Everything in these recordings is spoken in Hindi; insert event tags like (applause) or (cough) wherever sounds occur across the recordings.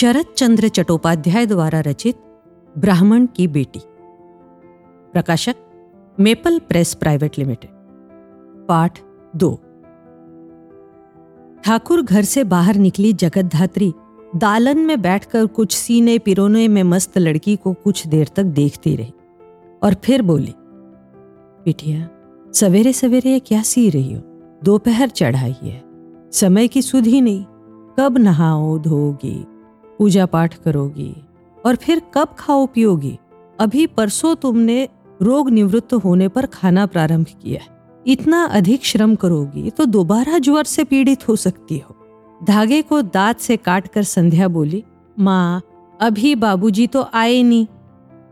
शरद चंद्र चट्टोपाध्याय द्वारा रचित ब्राह्मण की बेटी। प्रकाशक, मेपल प्रेस प्राइवेट लिमिटेड। पाठ दो। ठाकुर घर से बाहर निकली जगत धात्री दालन में बैठकर कुछ सीने पिरोने में मस्त लड़की को कुछ देर तक देखती रही और फिर बोली, बिटिया सवेरे सवेरे क्या सी रही हो? दोपहर चढ़ाई है। समय की सुध ही नहीं। कब नहाओ धोगी पूजा पाठ करोगी और फिर कब खाओ पियोगी? अभी परसों तुमने रोग निवृत्त होने पर खाना प्रारंभ किया इतना अधिक श्रम करोगी तो दोबारा ज्वर से पीड़ित हो सकती हो। धागे को दांत से काट कर संध्या बोली, माँ, अभी बाबूजी तो आए नहीं।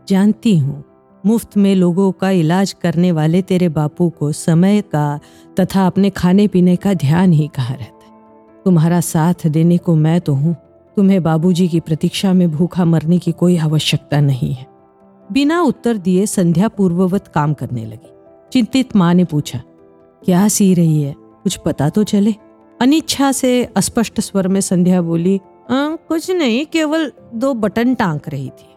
जानती हूँ, मुफ़्त में लोगों का इलाज करने वाले तेरे बापू को समय का तथा अपने खाने पीने का ध्यान ही कहा रहता है। तुम्हारा साथ देने को मैं तो हूँ। तुम्हें बाबूजी की प्रतीक्षा में भूखा मरने की कोई आवश्यकता नहीं है। बिना उत्तर दिए संध्या पूर्ववत काम करने लगी। चिंतित माँ ने पूछा क्या सी रही है? कुछ पता तो चले? अनिच्छा से अस्पष्ट स्वर में संध्या बोली आ, कुछ नहीं केवल दो बटन टांक रही थी।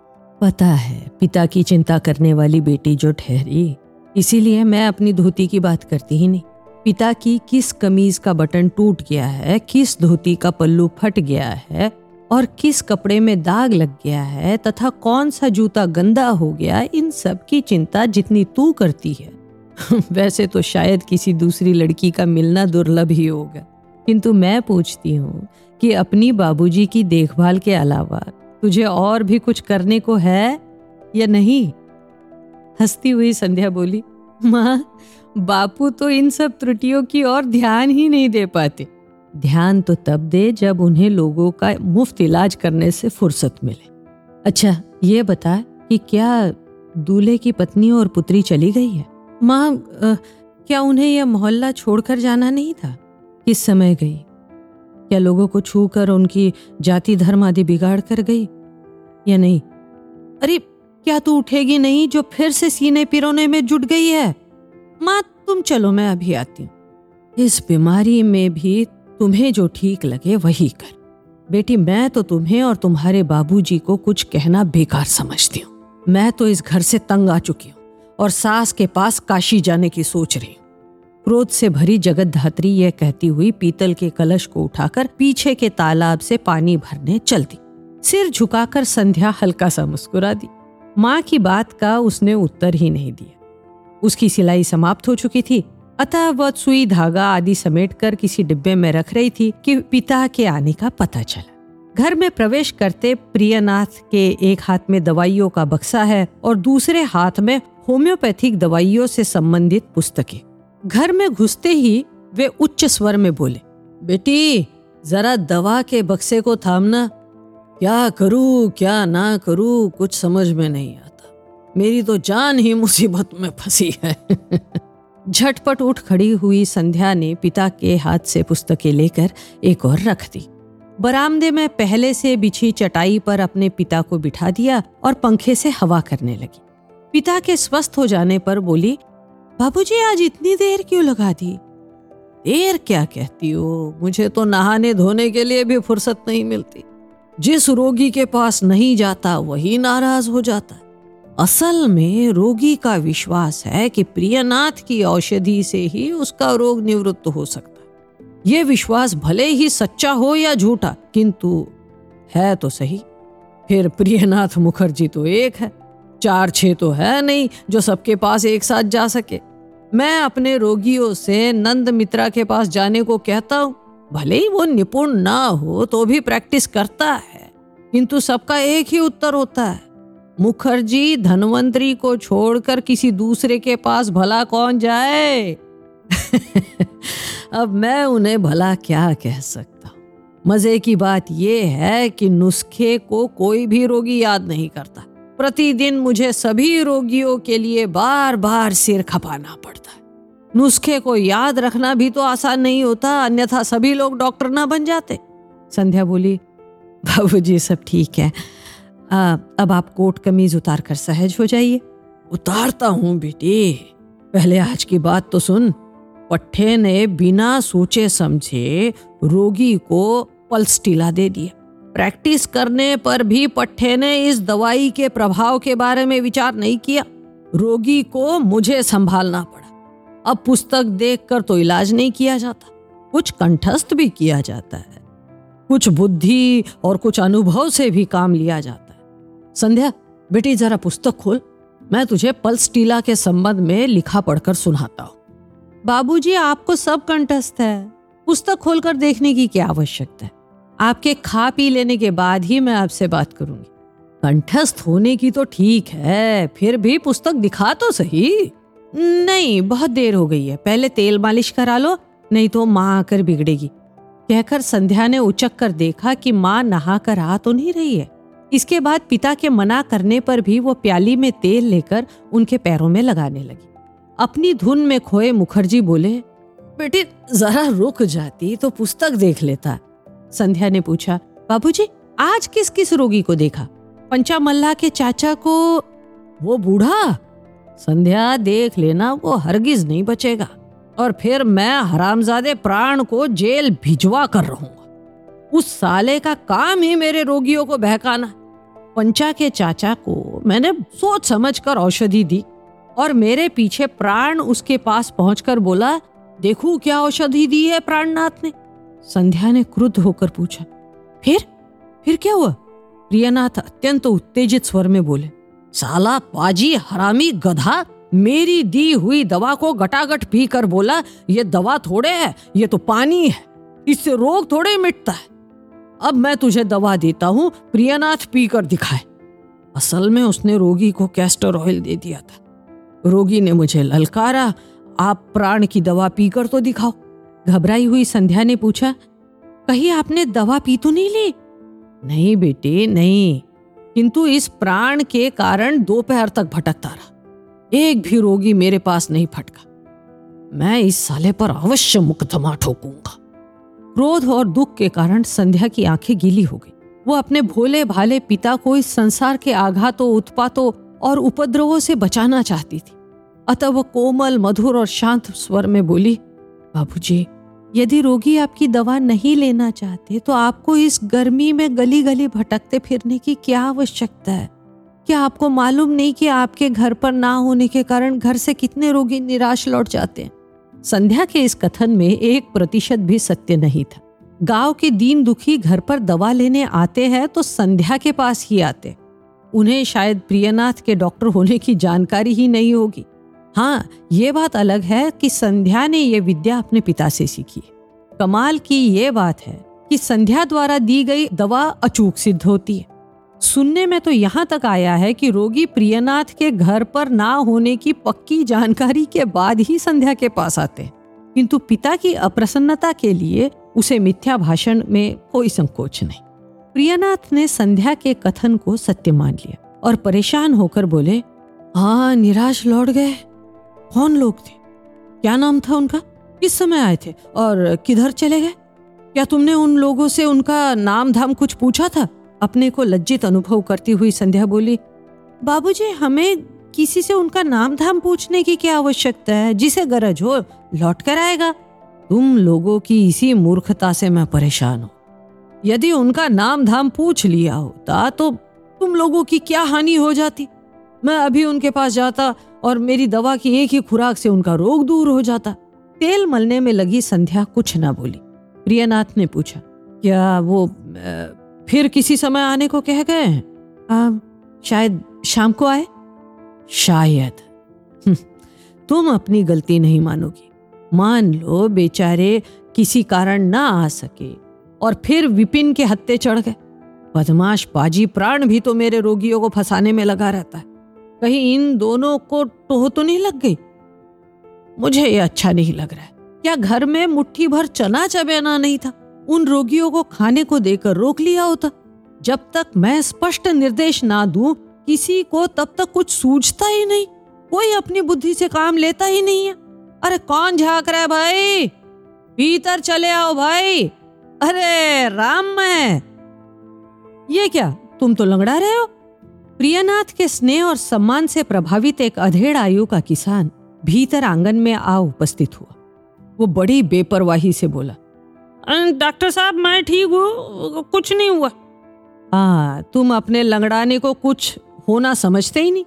पता है पिता की चिंता करने वाली बेटी जो ठहरी इसीलिए मैं अपनी धोती की बात करती ही नहीं। पिता की किस कमीज का बटन टूट गया है किस धोती का पल्लू फट गया है और किस कपड़े में दाग लग गया है तथा कौन सा जूता गंदा हो गया, इन सब की चिंता जितनी तू करती है। (laughs) वैसे तो शायद किसी दूसरी लड़की का मिलना दुर्लभ ही होगा। किंतु मैं पूछती हूँ कि अपनी बाबूजी की देखभाल के अलावा तुझे और भी कुछ करने को है या नहीं? हंसती हुई संध्या बोली, माँ, बापू तो इन सब त्रुटियों की ओर ध्यान ही नहीं दे पाते। ध्यान तो तब दे जब उन्हें लोगों का मुफ़्त इलाज करने से फुर्सत मिले। अच्छा ये बता कि क्या दूल्हे की पत्नी और पुत्री चली गई है? माँ क्या उन्हें यह मोहल्ला छोड़कर जाना नहीं था? किस समय गई? क्या लोगों को छू कर उनकी जाति धर्म आदि बिगाड़ कर गई? या नहीं? अरे, क्या तू उठेगी नहीं जो फिर से सीने पिरोने में जुट गई है? माँ, तुम चलो, मैं अभी आती हूँ। इस बीमारी में भी तुम्हें जो ठीक लगे वही कर। बेटी, मैं तो तुम्हें और तुम्हारे बाबूजी को कुछ कहना बेकार समझती हूँ। मैं तो इस घर से तंग आ चुकी हूँ और सास के पास काशी जाने की सोच रही हूँ। क्रोध से भरी जगत धात्री यह कहती हुई पीतल के कलश को उठाकर पीछे के तालाब से पानी भरने चल दी सिर झुकाकर संध्या हल्का सा मुस्कुरा दी। माँ की बात का उसने उत्तर ही नहीं दिया। उसकी सिलाई समाप्त हो चुकी थी अतः वह सुई धागा आदि समेट कर किसी डिब्बे में रख रही थी कि पिता के आने का पता चला। घर में प्रवेश करते प्रियनाथ के एक हाथ में दवाइयों का बक्सा है और दूसरे हाथ में होम्योपैथिक दवाइयों से संबंधित पुस्तकें। घर में घुसते ही वे उच्च स्वर में बोले, बेटी, जरा दवा के बक्से को थामना। क्या करूँ, क्या ना करूँ, कुछ समझ में नहीं आता। मेरी तो जान ही मुसीबत में फंसी है। (laughs) झटपट उठ खड़ी हुई संध्या ने पिता के हाथ से पुस्तकें लेकर एक और रख दी। बरामदे में पहले से बिछी चटाई पर अपने पिता को बिठा दिया और पंखे से हवा करने लगी। पिता के स्वस्थ हो जाने पर बोली, बाबूजी, आज इतनी देर क्यों लगा दी? देर क्या कहती हो? मुझे तो नहाने धोने के लिए भी फुर्सत नहीं मिलती। जिस रोगी के पास नहीं जाता, वही नाराज़ हो जाता असल में रोगी का विश्वास है कि प्रियनाथ की औषधि से ही उसका रोग निवृत्त हो सकता है। ये विश्वास भले ही सच्चा हो या झूठा, किंतु है तो सही। फिर प्रियनाथ मुखर्जी तो एक है। चार छह तो है नहीं जो सबके पास एक साथ जा सके। मैं अपने रोगियों से नंद मित्रा के पास जाने को कहता हूँ। भले ही वो निपुण ना हो तो भी प्रैक्टिस करता है, किंतु सबका एक ही उत्तर होता है। मुखर्जी, धनवंतरी को छोड़कर किसी दूसरे के पास भला कौन जाए? (laughs) अब मैं उन्हें भला क्या कह सकता मज़े की बात यह है कि नुस्खे को कोई भी रोगी याद नहीं करता। प्रतिदिन मुझे सभी रोगियों के लिए बार बार सिर खपाना पड़ता है। नुस्खे को याद रखना भी तो आसान नहीं होता, अन्यथा सभी लोग डॉक्टर ना बन जाते। संध्या बोली, बाबूजी, सब ठीक है। आ, अब आप कोट कमीज उतार कर सहज हो जाइए। उतारता हूँ बेटी। पहले आज की बात तो सुन। पट्टे ने बिना सोचे समझे रोगी को पल्स टीला दे दिया। प्रैक्टिस करने पर भी पट्टे ने इस दवाई के प्रभाव के बारे में विचार नहीं किया। रोगी को मुझे संभालना पड़ा। अब पुस्तक देखकर तो इलाज नहीं किया जाता। कुछ कंठस्थ भी किया जाता है। कुछ बुद्धि और कुछ अनुभव से भी काम लिया जाता संध्या, बेटी, जरा पुस्तक खोल। मैं तुझे पल्स टीला के संबंध में लिखा पढ़कर सुनाता हूँ। बाबूजी, आपको सब कंठस्थ है। पुस्तक खोलकर देखने की क्या आवश्यकता है? आपके खा पी लेने के बाद ही मैं आपसे बात करूँगी। कंठस्थ होने की तो ठीक है, फिर भी पुस्तक दिखा तो सही। नहीं, बहुत देर हो गई है। पहले तेल मालिश करा लो, नहीं तो माँ आकर बिगड़ेगी। कहकर संध्या ने उचक कर देखा कि माँ नहा कर आ तो नहीं रही है। इसके बाद पिता के मना करने पर भी वो प्याली में तेल लेकर उनके पैरों में लगाने लगी। अपनी धुन में खोए मुखर्जी बोले, बेटी, जरा रुक जाती तो पुस्तक देख लेता। संध्या ने पूछा, बाबूजी, आज किस किस रोगी को देखा? पंचा मल्ला के चाचा को? वो बूढ़ा? संध्या, देख लेना, वो हरगिज नहीं बचेगा। और फिर मैं हरामजादे प्राण को जेल भिजवा कर रहूँगा। उस साले का काम ही मेरे रोगियों को बहकाना। पंचा के चाचा को मैंने सोच समझ कर औषधि दी और मेरे पीछे प्राण उसके पास पहुंचकर बोला, देखू क्या औषधि दी है प्राणनाथ ने? संध्या ने क्रुद्ध होकर पूछा, फिर? फिर क्या हुआ? प्रियनाथ अत्यंत उत्तेजित स्वर में बोले, साला पाजी हरामी गधा, मेरी दी हुई दवा को गटागट पी कर बोला, ये दवा थोड़े है, ये तो पानी है, इससे रोग थोड़े मिटता है। अब मैं तुझे दवा देता हूँ, प्रियनाथ पीकर दिखाए। असल में उसने रोगी को कैस्टर ऑयल दे दिया था। रोगी ने मुझे ललकारा, आप प्राण की दवा पीकर तो दिखाओ। घबराई हुई संध्या ने पूछा, कहीं आपने दवा पी तो नहीं ली? नहीं बेटे, नहीं। किंतु इस प्राण के कारण दोपहर तक भटकता रहा। एक भी रोगी मेरे पास नहीं फटका। मैं इस साले पर अवश्य मुकदमा ठोकूँगा। क्रोध और दुख के कारण संध्या की आँखें गीली हो गई। वो अपने भोले भाले पिता को इस संसार के आघातों उत्पातों और उपद्रवों से बचाना चाहती थी। अतः वह कोमल मधुर और शांत स्वर में बोली बाबूजी, यदि रोगी आपकी दवा नहीं लेना चाहते तो आपको इस गर्मी में गली गली भटकते फिरने की क्या आवश्यकता है? क्या आपको मालूम नहीं कि आपके घर पर ना होने के कारण घर से कितने रोगी निराश लौट जाते हैं? संध्या के इस कथन में एक प्रतिशत भी सत्य नहीं था। गाँव के दीन दुखी घर पर दवा लेने आते हैं तो संध्या के पास ही आते उन्हें शायद प्रियनाथ के डॉक्टर होने की जानकारी ही नहीं होगी। हाँ ये बात अलग है कि संध्या ने यह विद्या अपने पिता से सीखी। कमाल की ये बात है कि संध्या द्वारा दी गई दवा अचूक सिद्ध होती है। सुनने में तो यहाँ तक आया है कि रोगी प्रियनाथ के घर पर ना होने की पक्की जानकारी के बाद ही संध्या के पास आते किंतु पिता की अप्रसन्नता के लिए उसे मिथ्या भाषण में कोई संकोच नहीं। प्रियनाथ ने संध्या के कथन को सत्य मान लिया और परेशान होकर बोले हाँ निराश लौट गए। कौन लोग थे? क्या नाम था उनका? किस समय आए थे? और किधर चले गए? क्या तुमने उन लोगों से उनका नाम धाम कुछ पूछा था? अपने को लज्जित अनुभव करती हुई संध्या बोली, बाबूजी, हमें किसी से उनका नाम धाम पूछने की क्या आवश्यकता है? जिसे गरज हो, लौट कर आएगा। तुम लोगों की इसी मूर्खता से मैं परेशान हूँ। यदि उनका नाम धाम पूछ लिया होता तो तुम लोगों की क्या हानि हो जाती? मैं अभी उनके पास जाता और मेरी दवा की एक ही खुराक से उनका रोग दूर हो जाता। तेल मलने में लगी संध्या कुछ ना बोली। प्रियनाथ ने पूछा, क्या वो फिर किसी समय आने को कह गए हैं? शायद शाम को आए? शायद। हम्म, तुम अपनी गलती नहीं मानोगी। मान लो बेचारे किसी कारण ना आ सके और फिर विपिन के हत्ते चढ़ गए। बदमाश बाजी प्राण भी तो मेरे रोगियों को फंसाने में लगा रहता है। कहीं इन दोनों को टोह तो नहीं लग गई? मुझे ये अच्छा नहीं लग रहा है। क्या घर में मुट्ठी भर चना चबेना नहीं था? उन रोगियों को खाने को देकर रोक लिया होता। जब तक मैं स्पष्ट निर्देश ना दूँ, किसी को तब तक कुछ सूझता ही नहीं। कोई अपनी बुद्धि से काम लेता ही नहीं है। अरे कौन झाक रहा है भाई? भीतर चले आओ भाई। अरे राम मैं। ये क्या, तुम तो लंगड़ा रहे हो? प्रियनाथ के स्नेह और सम्मान से प्रभावित एक अधेड़ आयु का किसान भीतर आँगन में आ उपस्थित हुआ। वो बड़ी बेपरवाही से बोला डॉक्टर साहब, मैं ठीक हूँ, कुछ नहीं हुआ। हाँ तुम अपने लंगड़ाने को कुछ होना समझते ही नहीं।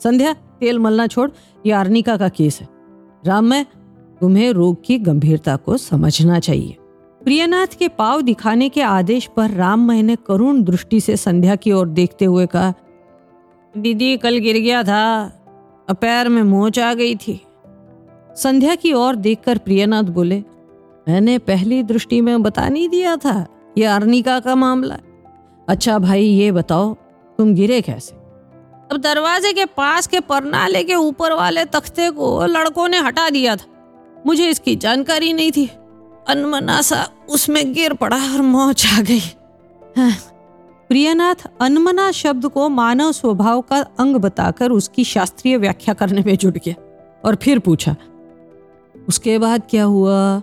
संध्या, तेल मलना छोड़, ये आर्निका का केस है। राम, मैं तुम्हें रोग की गंभीरता को समझना चाहिए। प्रियनाथ के पाव दिखाने के आदेश पर राम मय ने करुण दृष्टि से संध्या की ओर देखते हुए कहा, दीदी, कल गिर गया था, पैर में मोच आ गई थी। संध्या की ओर देखकर प्रियनाथ बोले मैंने पहली दृष्टि में बता नहीं दिया था, ये अर्निका का मामला अच्छा भाई, ये बताओ, तुम गिरे कैसे? अब दरवाजे के पास के परनाले के ऊपर वाले तख्ते को लड़कों ने हटा दिया था। मुझे इसकी जानकारी नहीं थी। अनमना सा उसमें गिर पड़ा और मौज आ गई। हाँ। प्रियनाथ अनमना शब्द को मानव स्वभाव का अंग बताकर उसकी शास्त्रीय व्याख्या करने में जुट गया और फिर पूछा, उसके बाद क्या हुआ?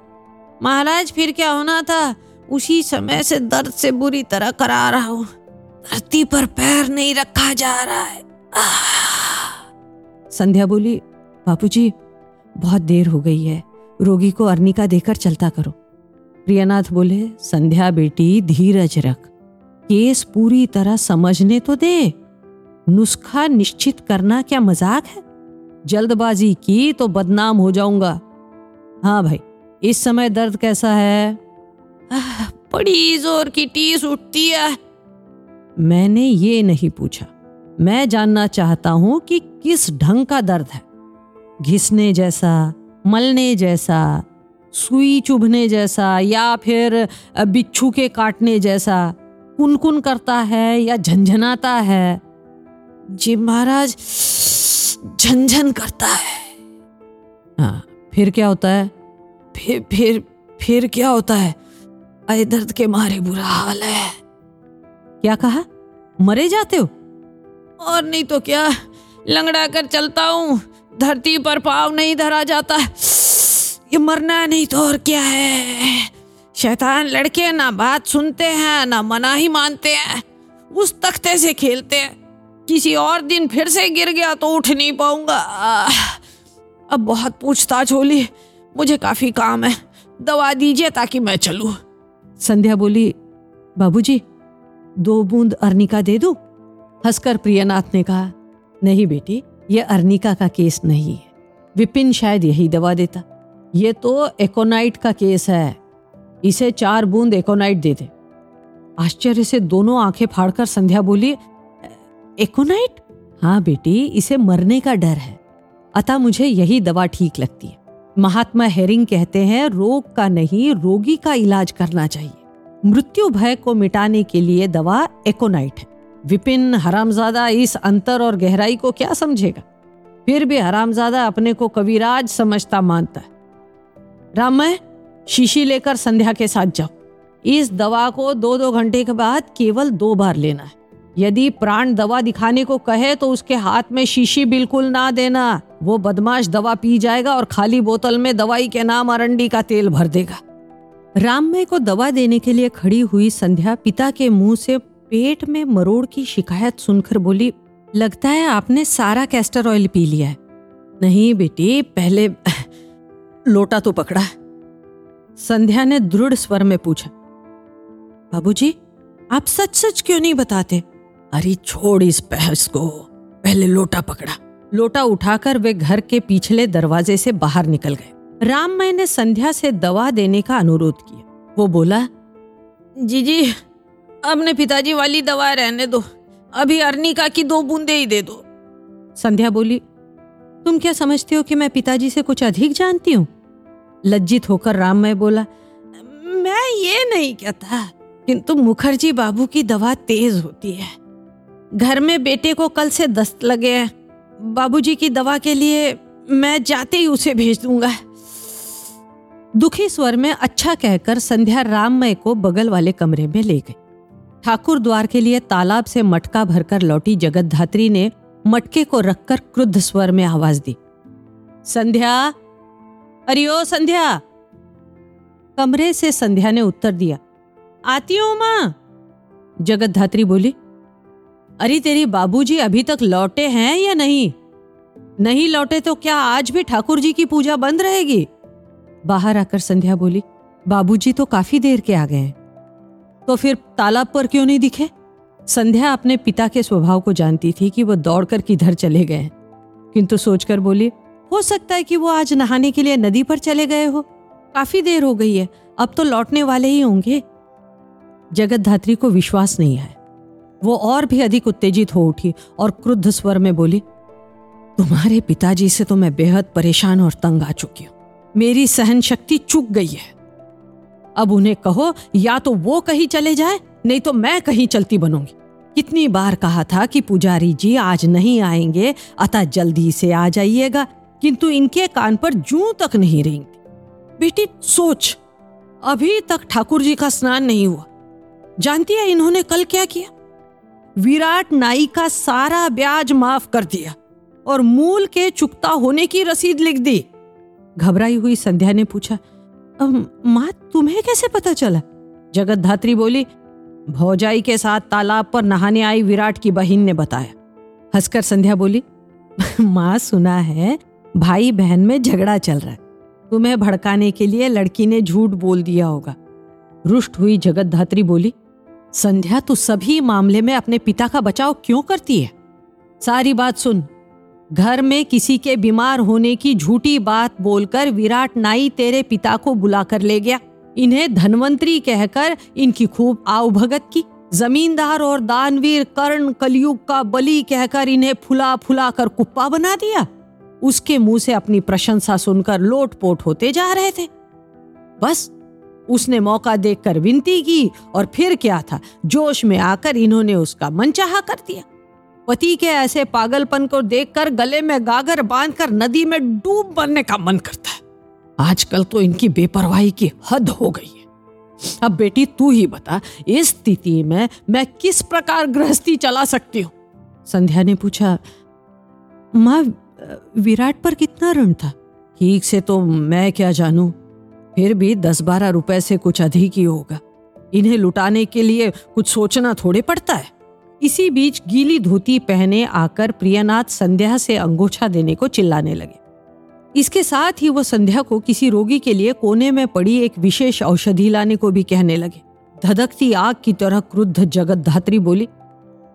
महाराज, फिर क्या होना था? उसी समय से दर्द से बुरी तरह करा रहा हूँ। धरती पर पैर नहीं रखा जा रहा है। संध्या बोली, बापूजी, बहुत देर हो गई है। रोगी को अर्निका देकर चलता करो। प्रियनाथ बोले, संध्या बेटी, धीरज रख। केस पूरी तरह समझने तो दे। नुस्खा निश्चित करना क्या मज़ाक है? जल्दबाजी की तो बदनाम हो जाऊँगा। हाँ भाई इस समय दर्द कैसा है? बड़ी ज़ोर की टीस उठती है। मैंने ये नहीं पूछा। मैं जानना चाहता हूँ कि किस ढंग का दर्द है। घिसने जैसा मलने जैसा सुई चुभने जैसा या फिर बिच्छू के काटने जैसा कुन करता है या झंझनाता है? जी महाराज झंझन करता है। हाँ फिर क्या होता है? फिर फिर फिर क्या होता है? अरे दर्द के मारे बुरा हाल है। क्या कहा? मरे जाते हो? और नहीं तो क्या? लंगड़ा कर चलता हूँ। धरती पर पाव नहीं धरा जाता। ये मरना नहीं तो और क्या है? शैतान लड़के ना बात सुनते हैं ना मना ही मानते हैं। उस तख्ते से खेलते हैं। किसी और दिन फिर से गिर गया तो उठ नहीं पाऊँगा। अब बहुत पूछताछ होली। मुझे काफ़ी काम है। दवा दीजिए ताकि मैं चलूँ। संध्या बोली, बाबूजी, दो बूंद अर्निका दे दू? हंसकर प्रियनाथ ने कहा, नहीं बेटी, ये अर्निका का केस नहीं है। विपिन शायद यही दवा देता। ये तो एकोनाइट का केस है। इसे चार बूंद एकोनाइट दे दे। आश्चर्य से दोनों आँखें फाड़कर संध्या बोली, एकोनाइट? हाँ बेटी, इसे मरने का डर है। अतः मुझे यही दवा ठीक लगती है। महात्मा हेरिंग कहते हैं, रोग का नहीं, रोगी का इलाज करना चाहिए। मृत्यु भय को मिटाने के लिए दवा एकोनाइट है। विपिन, हरामजादा, इस अंतर और गहराई को क्या समझेगा? फिर भी हरामजादा अपने को कविराज समझता मानता है। रामय शीशी लेकर संध्या के साथ जाओ इस दवा को दो दो घंटे के बाद केवल दो बार लेना है। यदि प्राण दवा दिखाने को कहे तो उसके हाथ में शीशी बिल्कुल ना देना। वो बदमाश दवा पी जाएगा और खाली बोतल में दवाई के नाम अरंडी का तेल भर देगा। राममय को दवा देने के लिए खड़ी हुई संध्या पिता के मुँह से पेट में मरोड़ की शिकायत सुनकर बोली, लगता है आपने सारा कैस्टर ऑयल पी लिया है। नहीं बेटी, पहले (laughs) लोटा तो पकड़ा है। संध्या ने दृढ़ स्वर में पूछा, बाबूजी, आप सच सच क्यों नहीं बताते? अरे छोड़ इस बहस को। पहले लोटा पकड़ा। लोटा उठाकर वे घर के पिछले दरवाजे से बाहर निकल गए। राममय ने संध्या से दवा देने का अनुरोध किया। वो बोला, जी जी अपने पिताजी वाली दवा रहने दो। अभी अर्निका की दो बूंदे ही दे दो। संध्या बोली, तुम क्या समझती हो कि मैं पिताजी से कुछ अधिक जानती हूँ? लज्जित होकर राममय बोला, मैं ये नहीं कहता किंतु मुखर्जी बाबू की दवा तेज होती है। घर में बेटे को कल से दस्त लगे हैं। बाबूजी की दवा के लिए मैं जाते ही उसे भेज दूँगा। दुखी स्वर में अच्छा कहकर संध्या राममय को बगल वाले कमरे में ले गई। ठाकुर द्वार के लिए तालाब से मटका भरकर लौटी जगत धात्री ने मटके को रखकर क्रुद्ध स्वर में आवाज़ दी। संध्या अरियो संध्या। कमरे से संध्या ने उत्तर दिया, आती हूँ माँ? जगत धात्री बोली अरे तेरी बाबूजी अभी तक लौटे हैं या नहीं? नहीं लौटे तो क्या आज भी ठाकुर जी की पूजा बंद रहेगी? बाहर आकर संध्या बोली, बाबूजी तो काफ़ी देर के आ गए तो फिर तालाब पर क्यों नहीं दिखे? संध्या अपने पिता के स्वभाव को जानती थी कि वो दौड़कर किधर चले गए किंतु सोचकर बोली, हो सकता है कि वो आज नहाने के लिए नदी पर चले गए हो। काफ़ी देर हो गई है, अब तो लौटने वाले ही होंगे। जगत धात्री को विश्वास नहीं है। वो और भी अधिक उत्तेजित हो उठी और क्रुद्ध स्वर में बोली, तुम्हारे पिताजी से तो मैं बेहद परेशान और तंग आ चुकी हूँ। मेरी सहन शक्ति चुक गई है। अब उन्हें कहो, या तो वो कहीं चले जाए, नहीं तो मैं कहीं चलती बनूँगी। कितनी बार कहा था कि पुजारी जी, आज नहीं आएँगे, अतः जल्दी से आ जाइएगा। किंतु इनके कान पर जू तक नहीं रेंगती। बेटी, सोच, अभी तक ठाकुर जी का स्नान नहीं हुआ। जानती है इन्होंने कल क्या किया? विराट नाई का सारा ब्याज माफ़ कर दिया और मूल के चुकता होने की रसीद लिख दी। घबराई हुई संध्या ने पूछा माँ, तुम्हें कैसे पता चला? जगत धात्री बोली, भौजाई के साथ तालाब पर नहाने आई विराट की बहन ने बताया। हंसकर संध्या बोली, (laughs) माँ, सुना है भाई बहन में झगड़ा चल रहा है। तुम्हें भड़काने के लिए लड़की ने झूठ बोल दिया होगा। रुष्ट हुई जगत धात्री बोली संध्या, तू सभी मामले में अपने पिता का बचाव क्यों करती है? सारी बात सुन। घर में किसी के बीमार होने की झूठी बात बोलकर विराट नाई तेरे पिता को बुलाकर ले गया। इन्हें धनवंतरी कहकर इनकी खूब आव भगत की। जमींदार और दानवीर कर्ण कलयुग का बलि कहकर इन्हें फुला फुला कर कुप्पा बना दिया। उसके मुँह से अपनी प्रशंसा सुनकर लोटपोट होते जा रहे थे। बस उसने मौका देखकर विनती की और फिर क्या था? जोश में आकर इन्होंने उसका मनचाहा कर दिया। पति के ऐसे पागलपन को देखकर गले में गागर बांधकर नदी में डूब मरने का मन करता है। आजकल तो इनकी बेपरवाही की हद हो गई है। अब बेटी, तू ही बता, इस स्थिति में मैं किस प्रकार गृहस्थी चला सकती हूँ? संध्या ने पूछा, माँ, विराट पर कितना ऋण था? ठीक से तो मैं क्या जानू? फिर भी दस बारह रुपए से कुछ अधिक ही होगा। इन्हें लुटाने के लिए कुछ सोचना थोड़े पड़ता है। इसी बीच गीली धोती पहने आकर प्रियनाथ संध्या से अंगोछा देने को चिल्लाने लगे। इसके साथ ही वो संध्या को किसी रोगी के लिए कोने में पड़ी एक विशेष औषधि लाने को भी कहने लगे। धधकती आग की तरह क्रुद्ध जगत धात्री बोली,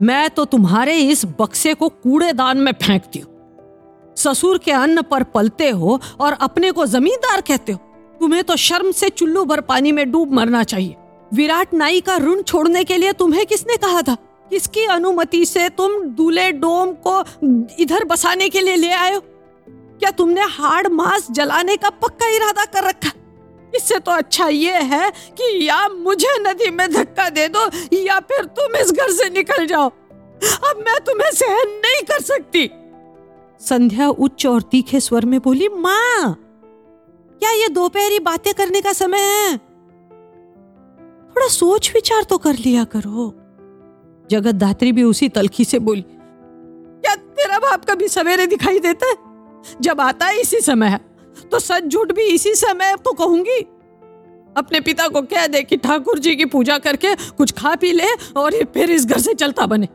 मैं तो तुम्हारे इस बक्से को कूड़ेदान में फेंकती हूँ। ससुर के अन्न पर पलते हो और अपने को जमींदार कहते हो। तुम्हें तो शर्म से चुल्लू भर पानी में डूब मरना चाहिए। विराट नाई का ऋण छोड़ने के लिए तुम्हें किसने कहा था? किसकी अनुमति से तुम दूल्हे डोम को इधर बसाने के लिए ले आयो क्या तुमने हाड़ मांस जलाने का पक्का इरादा कर रखा? इससे तो अच्छा ये है कि या मुझे नदी में धक्का दे दो, या फिर तुम इस घर से निकल जाओ। अब मैं तुम्हें सहन नहीं कर सकती। संध्या उच्च और तीखे स्वर में बोली, माँ क्या ये दोपहरी बातें करने का समय है? थोड़ा सोच विचार तो कर लिया करो। जगत धात्री भी उसी तलखी से बोली, क्या तेरा बाप कभी सवेरे दिखाई देता है? जब आता है इसी समय तो सच झूठ भी इसी समय तो कहूँगी। अपने पिता को कह दे कि ठाकुर जी की पूजा करके कुछ खा पी ले और फिर इस घर से चलता बने।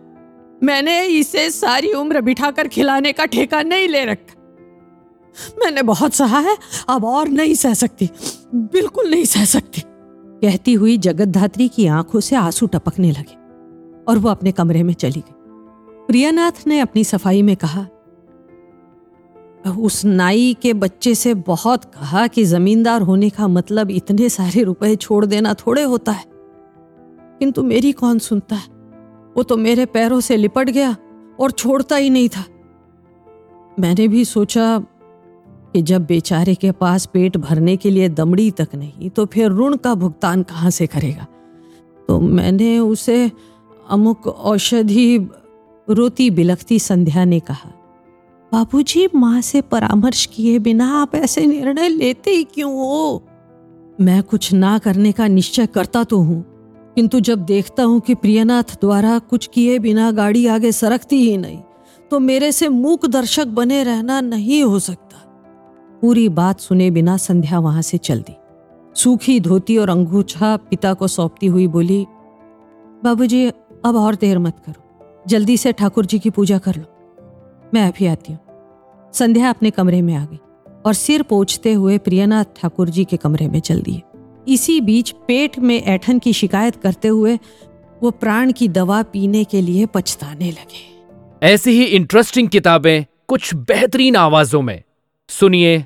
मैंने इसे सारी उम्र बिठाकर खिलाने का ठेका नहीं ले रखा। मैंने बहुत सहा है, अब और नहीं सह सकती। बिल्कुल नहीं सह सकती। कहती हुई जगत धात्री की आँखों से आँसू टपकने लगे और वो अपने कमरे में चली गई। प्रियानाथ ने अपनी सफ़ाई में कहा, उस नाई के बच्चे से बहुत कहा कि जमींदार होने का मतलब इतने सारे रुपए छोड़ देना थोड़े होता है। किंतु मेरी कौन सुनता है? वो तो मेरे पैरों से लिपट गया और छोड़ता ही नहीं था। मैंने भी सोचा कि जब बेचारे के पास पेट भरने के लिए दमड़ी तक नहीं तो फिर ऋण का भुगतान कहाँ से करेगा? तो मैंने उसे अमुक औषधि रोती बिलखती संध्या ने कहा, बाबूजी, माँ से परामर्श किए बिना आप ऐसे निर्णय लेते ही क्यों हो? मैं कुछ ना करने का निश्चय करता तो हूँ, किंतु जब देखता हूँ कि प्रियनाथ द्वारा कुछ किए बिना गाड़ी आगे सरकती ही नहीं तो मेरे से मूक दर्शक बने रहना नहीं हो सकता। पूरी बात सुने बिना संध्या वहाँ से चल दी। सूखी धोती और अंगूछा पिता को सौंपती हुई बोली, बाबूजी, अब और देर मत करो। जल्दी से ठाकुर जी की पूजा कर लो। मैं अभी आती हूँ। संध्या अपने कमरे में आ गई और सिर पोछते हुए प्रियनाथ ठाकुर जी के कमरे में चल दिए। इसी बीच पेट में ऐठन की शिकायत करते हुए वो प्राण की दवा पीने के लिए पछताने लगे। ऐसी ही इंटरेस्टिंग किताबें कुछ बेहतरीन आवाजों में। सुनिए